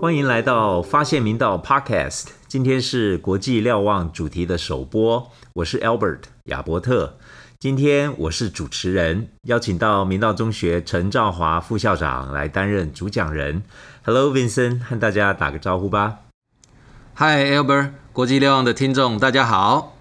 欢迎来到发现明道 Podcast，今天是国际瞭望主题的首播，我是 Albert 亚伯特。今天我是主持人，邀请到明道中学陈兆华副校长来担任主讲人。Hello Vincent，和大家打个招呼吧。Hi Albert，国际瞭望的听众大家好。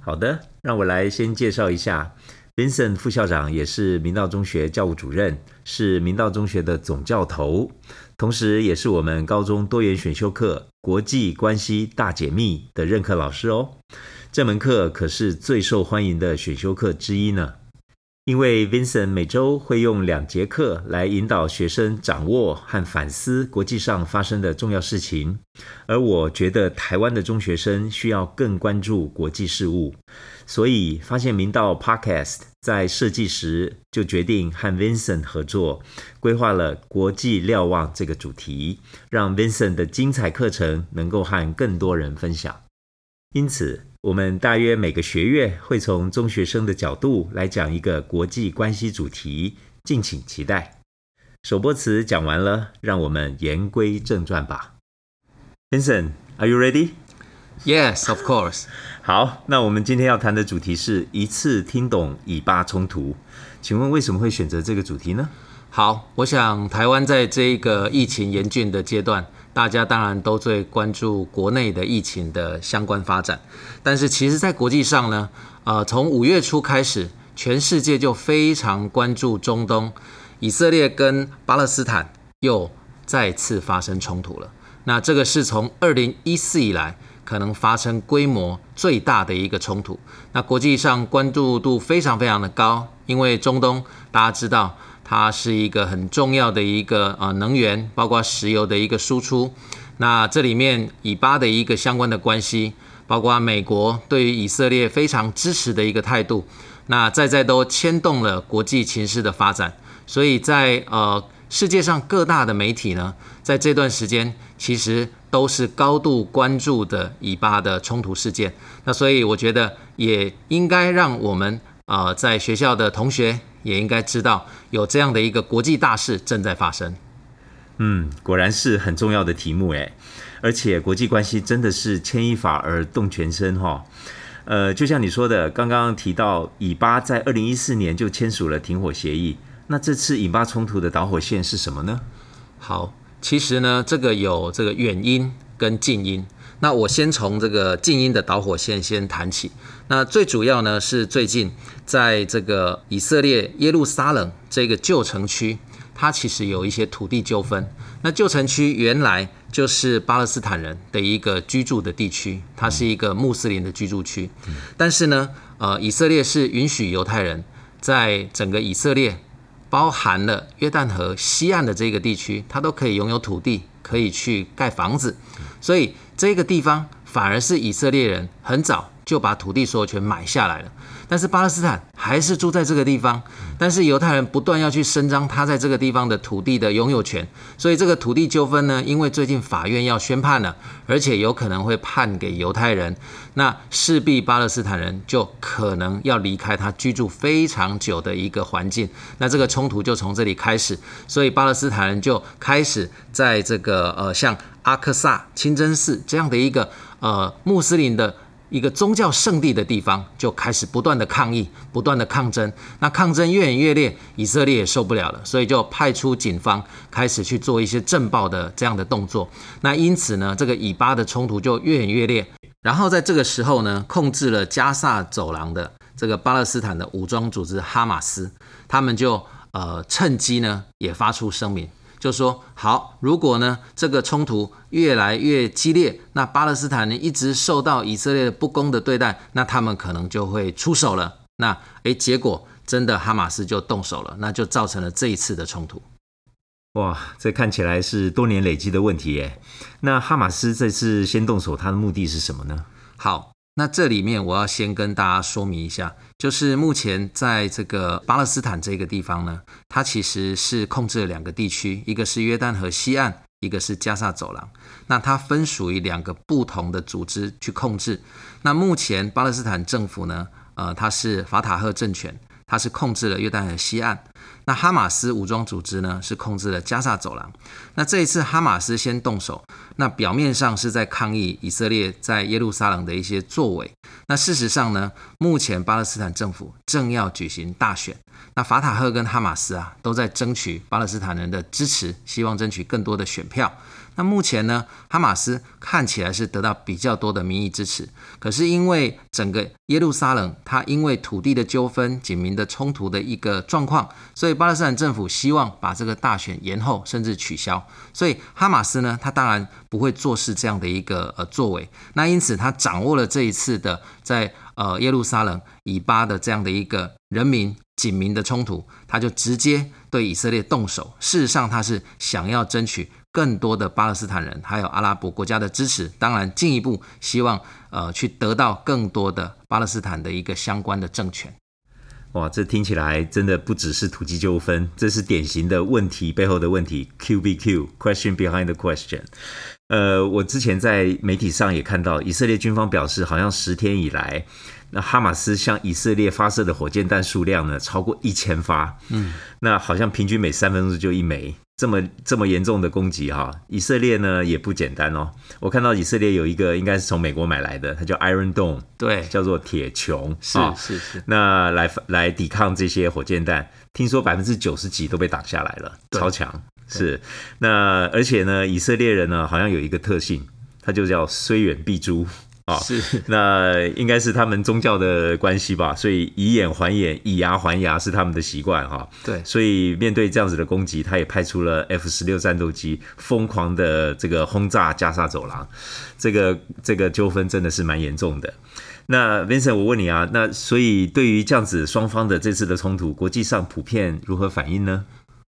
好的，让我来先介绍一下，Vincent 副校长也是明道中学教务主任，是明道中学的总教头。同时，也是我们高中多元选修课《国际关系大解密》的任课老师哦。这门课可是最受欢迎的选修课之一呢。因为 Vincent 每周会用两节课来引导学生掌握和反思国际上发生的重要事情，而我觉得台湾的中学生需要更关注国际事务，所以发现明道 Podcast 在设计时就决定和 Vincent 合作，规划了国际瞭望这个主题，让 Vincent 的精彩课程能够和更多人分享。因此。我们大约每个学月会从中学生的角度来讲一个国际关系主题，敬请期待。首播词讲完了，让我们言归正传吧。Vincent，Are you ready? Yes, of course. 好，那我们今天要谈的主题是一次听懂以巴冲突。请问为什么会选择这个主题呢？好，我想台湾在这一个疫情严峻的阶段。大家当然都最关注国内的疫情的相关发展，但是其实，在国际上呢，呃，从五月初开始，全世界就非常关注中东，以色列跟巴勒斯坦又再次发生冲突了。那这个是从二零一四以来可能发生规模最大的一个冲突。那国际上关注度非常非常的高，因为中东大家知道。它是一个很重要的一个呃能源，包括石油的一个输出。那这里面以巴的一个相关的关系，包括美国对于以色列非常支持的一个态度，那在在都牵动了国际情势的发展。所以在呃世界上各大的媒体呢，在这段时间其实都是高度关注的以巴的冲突事件。那所以我觉得也应该让我们呃在学校的同学。也应该知道有这样的一个国际大事正在发生。嗯，果然是很重要的题目诶，而且国际关系真的是牵一发而动全身哈。呃，就像你说的，刚刚提到以巴在二零一四年就签署了停火协议，那这次以巴冲突的导火线是什么呢？好，其实呢，这个有这个远因跟近因。那我先从这个静音的导火线先谈起。那最主要呢是最近在这个以色列耶路撒冷这个旧城区，它其实有一些土地纠纷。那旧城区原来就是巴勒斯坦人的一个居住的地区，它是一个穆斯林的居住区。但是呢，呃，以色列是允许犹太人在整个以色列，包含了约旦河西岸的这个地区，它都可以拥有土地，可以去盖房子。所以这个地方反而是以色列人很早就把土地所有权买下来了，但是巴勒斯坦还是住在这个地方，但是犹太人不断要去伸张他在这个地方的土地的拥有权，所以这个土地纠纷呢，因为最近法院要宣判了，而且有可能会判给犹太人，那势必巴勒斯坦人就可能要离开他居住非常久的一个环境，那这个冲突就从这里开始，所以巴勒斯坦人就开始在这个呃像。阿克萨清真寺这样的一个呃穆斯林的一个宗教圣地的地方，就开始不断的抗议，不断的抗争。那抗争越演越烈，以色列也受不了了，所以就派出警方开始去做一些震爆的这样的动作。那因此呢，这个以巴的冲突就越演越烈。然后在这个时候呢，控制了加萨走廊的这个巴勒斯坦的武装组织哈马斯，他们就呃趁机呢也发出声明。就说好，如果呢这个冲突越来越激烈，那巴勒斯坦呢一直受到以色列不公的对待，那他们可能就会出手了。那诶，结果真的哈马斯就动手了，那就造成了这一次的冲突。哇，这看起来是多年累积的问题耶。那哈马斯这次先动手，他的目的是什么呢？好。那这里面我要先跟大家说明一下，就是目前在这个巴勒斯坦这个地方呢，它其实是控制了两个地区，一个是约旦河西岸，一个是加萨走廊。那它分属于两个不同的组织去控制。那目前巴勒斯坦政府呢，呃，它是法塔赫政权，它是控制了约旦河西岸。那哈马斯武装组织呢，是控制了加萨走廊。那这一次哈马斯先动手，那表面上是在抗议以色列在耶路撒冷的一些作为。那事实上呢，目前巴勒斯坦政府正要举行大选。那法塔赫跟哈马斯啊，都在争取巴勒斯坦人的支持，希望争取更多的选票。那目前呢，哈马斯看起来是得到比较多的民意支持，可是因为整个耶路撒冷，它因为土地的纠纷、警民的冲突的一个状况，所以巴勒斯坦政府希望把这个大选延后，甚至取消。所以哈马斯呢，他当然不会坐视这样的一个呃作为。那因此他掌握了这一次的在呃耶路撒冷以巴的这样的一个人民警民的冲突，他就直接对以色列动手。事实上，他是想要争取。更多的巴勒斯坦人，还有阿拉伯国家的支持，当然进一步希望呃去得到更多的巴勒斯坦的一个相关的政权。哇，这听起来真的不只是土地纠纷，这是典型的问题背后的问题，Q B Q，question behind the question。呃，我之前在媒体上也看到，以色列军方表示，好像十天以来。那哈马斯向以色列发射的火箭弹数量呢，超过一千发。嗯，那好像平均每三分钟就一枚，这么这么严重的攻击哈，以色列呢也不简单哦。我看到以色列有一个应该是从美国买来的，它叫 Iron Dome，对，叫做铁穹，是是是。那来来抵抗这些火箭弹，听说百分之九十几都被挡下来了，超强。是，那而且呢，以色列人呢好像有一个特性，他就叫虽远必诛。啊，是那应该是他们宗教的关系吧，所以以眼还眼，以牙还牙是他们的习惯哈。对，所以面对这样子的攻击，他也派出了 F 十六战斗机，疯狂的这个轰炸加沙走廊，这个这个纠纷真的是蛮严重的。那 Vincent，我问你啊，那所以对于这样子双方的这次的冲突，国际上普遍如何反应呢？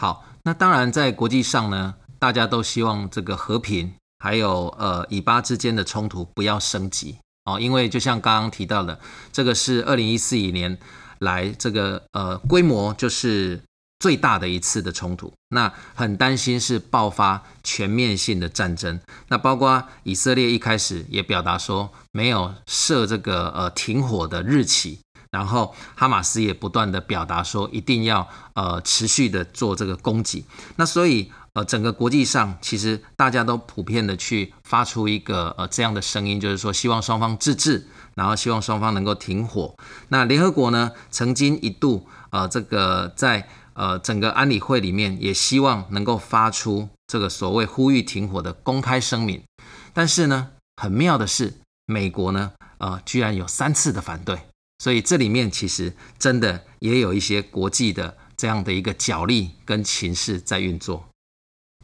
好，那当然在国际上呢，大家都希望这个和平。还有呃，以巴之间的冲突不要升级哦，因为就像刚刚提到的，这个是二零一四年来这个呃规模就是最大的一次的冲突，那很担心是爆发全面性的战争。那包括以色列一开始也表达说没有设这个呃停火的日期，然后哈马斯也不断的表达说一定要呃持续的做这个攻击。那所以。呃，整个国际上其实大家都普遍的去发出一个呃这样的声音，就是说希望双方自治，然后希望双方能够停火。那联合国呢，曾经一度呃这个在呃整个安理会里面也希望能够发出这个所谓呼吁停火的公开声明，但是呢，很妙的是，美国呢呃居然有三次的反对，所以这里面其实真的也有一些国际的这样的一个角力跟情势在运作。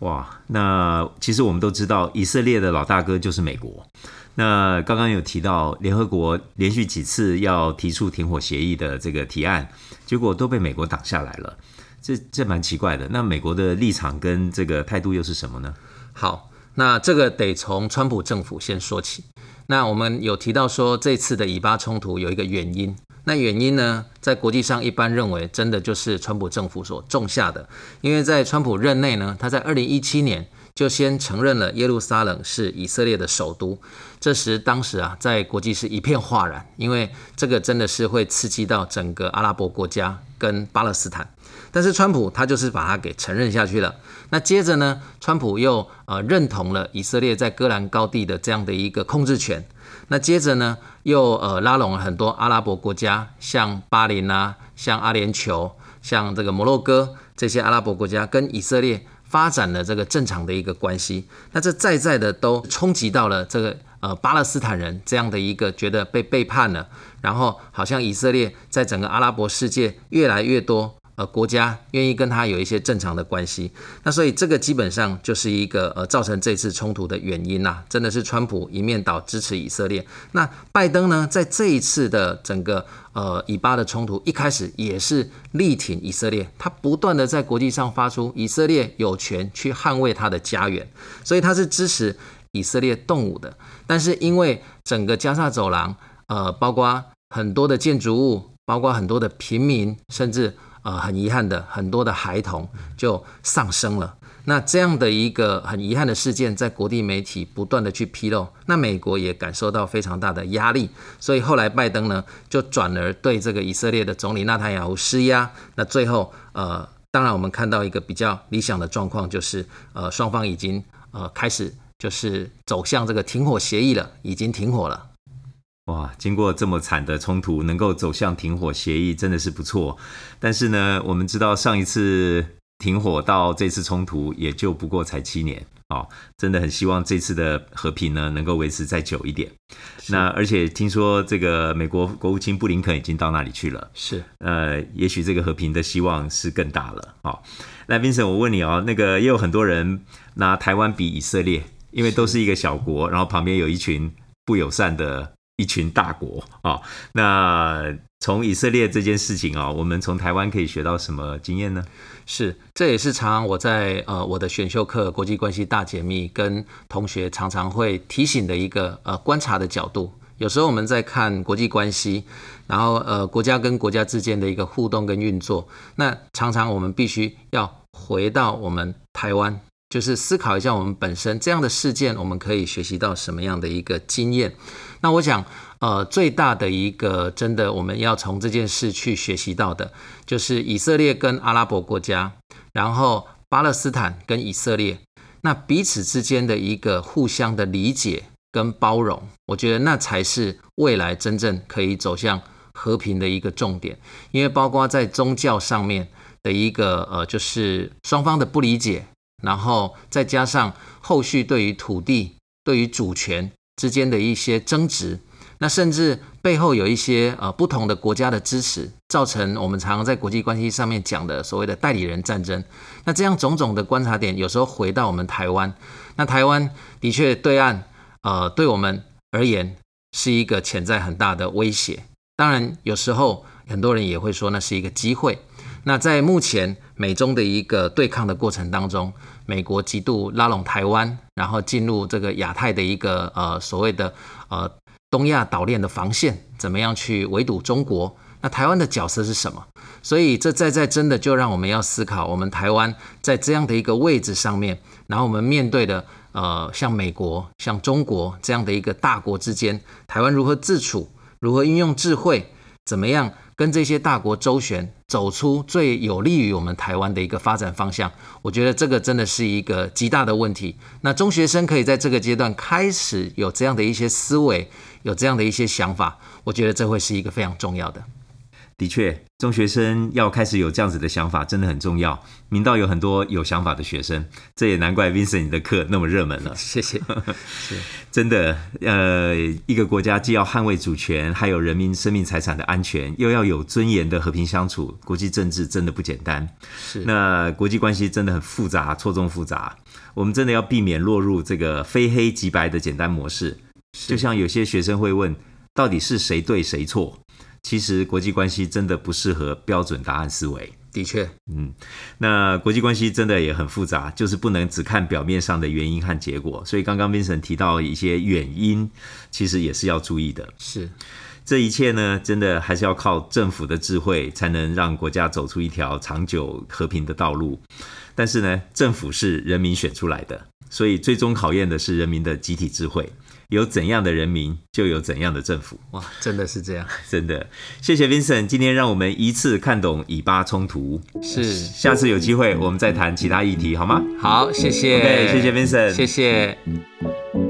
哇，那其实我们都知道，以色列的老大哥就是美国。那刚刚有提到，联合国连续几次要提出停火协议的这个提案，结果都被美国挡下来了，这这蛮奇怪的。那美国的立场跟这个态度又是什么呢？好，那这个得从川普政府先说起。那我们有提到说，这次的以巴冲突有一个原因。那原因呢，在国际上一般认为，真的就是川普政府所种下的。因为在川普任内呢，他在二零一七年就先承认了耶路撒冷是以色列的首都。这时，当时啊，在国际是一片哗然，因为这个真的是会刺激到整个阿拉伯国家跟巴勒斯坦。但是川普他就是把它给承认下去了。那接着呢，川普又呃认同了以色列在戈兰高地的这样的一个控制权。那接着呢，又呃拉拢了很多阿拉伯国家，像巴林啊，像阿联酋，像这个摩洛哥这些阿拉伯国家，跟以色列发展了这个正常的一个关系。那这在在的都冲击到了这个呃巴勒斯坦人这样的一个觉得被背叛了，然后好像以色列在整个阿拉伯世界越来越多。呃，国家愿意跟他有一些正常的关系，那所以这个基本上就是一个呃造成这次冲突的原因呐，真的是川普一面倒支持以色列。那拜登呢，在这一次的整个呃以巴的冲突一开始也是力挺以色列，他不断的在国际上发出以色列有权去捍卫他的家园，所以他是支持以色列动武的。但是因为整个加沙走廊，呃，包括很多的建筑物，包括很多的平民，甚至呃，很遗憾的，很多的孩童就丧生了。那这样的一个很遗憾的事件，在国际媒体不断的去披露，那美国也感受到非常大的压力，所以后来拜登呢就转而对这个以色列的总理纳坦雅胡施压。那最后，呃，当然我们看到一个比较理想的状况，就是呃双方已经呃开始就是走向这个停火协议了，已经停火了。哇，经过这么惨的冲突，能够走向停火协议，真的是不错。但是呢，我们知道上一次停火到这次冲突，也就不过才七年哦，真的很希望这次的和平呢，能够维持再久一点。那而且听说这个美国国务卿布林肯已经到那里去了，是呃，也许这个和平的希望是更大了。哦，那 Vincent，我问你哦，那个也有很多人拿台湾比以色列，因为都是一个小国，然后旁边有一群不友善的。一群大国啊，那从以色列这件事情啊，我们从台湾可以学到什么经验呢？是，这也是常常我在呃我的选修课《国际关系大解密》跟同学常常会提醒的一个呃观察的角度。有时候我们在看国际关系，然后呃国家跟国家之间的一个互动跟运作，那常常我们必须要回到我们台湾，就是思考一下我们本身这样的事件，我们可以学习到什么样的一个经验。那我想，呃，最大的一个真的我们要从这件事去学习到的，就是以色列跟阿拉伯国家，然后巴勒斯坦跟以色列，那彼此之间的一个互相的理解跟包容，我觉得那才是未来真正可以走向和平的一个重点。因为包括在宗教上面的一个呃，就是双方的不理解，然后再加上后续对于土地、对于主权。之间的一些争执，那甚至背后有一些呃不同的国家的支持，造成我们常常在国际关系上面讲的所谓的代理人战争。那这样种种的观察点，有时候回到我们台湾，那台湾的确对岸呃对我们而言是一个潜在很大的威胁。当然，有时候很多人也会说那是一个机会。那在目前美中的一个对抗的过程当中，美国极度拉拢台湾，然后进入这个亚太的一个呃所谓的呃东亚岛链的防线，怎么样去围堵中国？那台湾的角色是什么？所以这在在真的就让我们要思考，我们台湾在这样的一个位置上面，然后我们面对的呃像美国、像中国这样的一个大国之间，台湾如何自处？如何运用智慧？怎么样？跟这些大国周旋，走出最有利于我们台湾的一个发展方向，我觉得这个真的是一个极大的问题。那中学生可以在这个阶段开始有这样的一些思维，有这样的一些想法，我觉得这会是一个非常重要的。的确，中学生要开始有这样子的想法，真的很重要。明道有很多有想法的学生，这也难怪 Vincent 你的课那么热门了。谢谢。是 真的，呃，一个国家既要捍卫主权，还有人民生命财产的安全，又要有尊严的和平相处，国际政治真的不简单。是。那国际关系真的很复杂，错综复杂。我们真的要避免落入这个非黑即白的简单模式。就像有些学生会问，到底是谁对谁错？其实国际关系真的不适合标准答案思维。的确，嗯，那国际关系真的也很复杂，就是不能只看表面上的原因和结果。所以刚刚 Vincent 提到一些原因，其实也是要注意的。是，这一切呢，真的还是要靠政府的智慧，才能让国家走出一条长久和平的道路。但是呢，政府是人民选出来的，所以最终考验的是人民的集体智慧。有怎样的人民，就有怎样的政府。哇，真的是这样，真的。谢谢 Vincent，今天让我们一次看懂以巴冲突。是，下次有机会我们再谈其他议题，好吗？好，谢谢。OK，谢谢 Vincent，谢谢。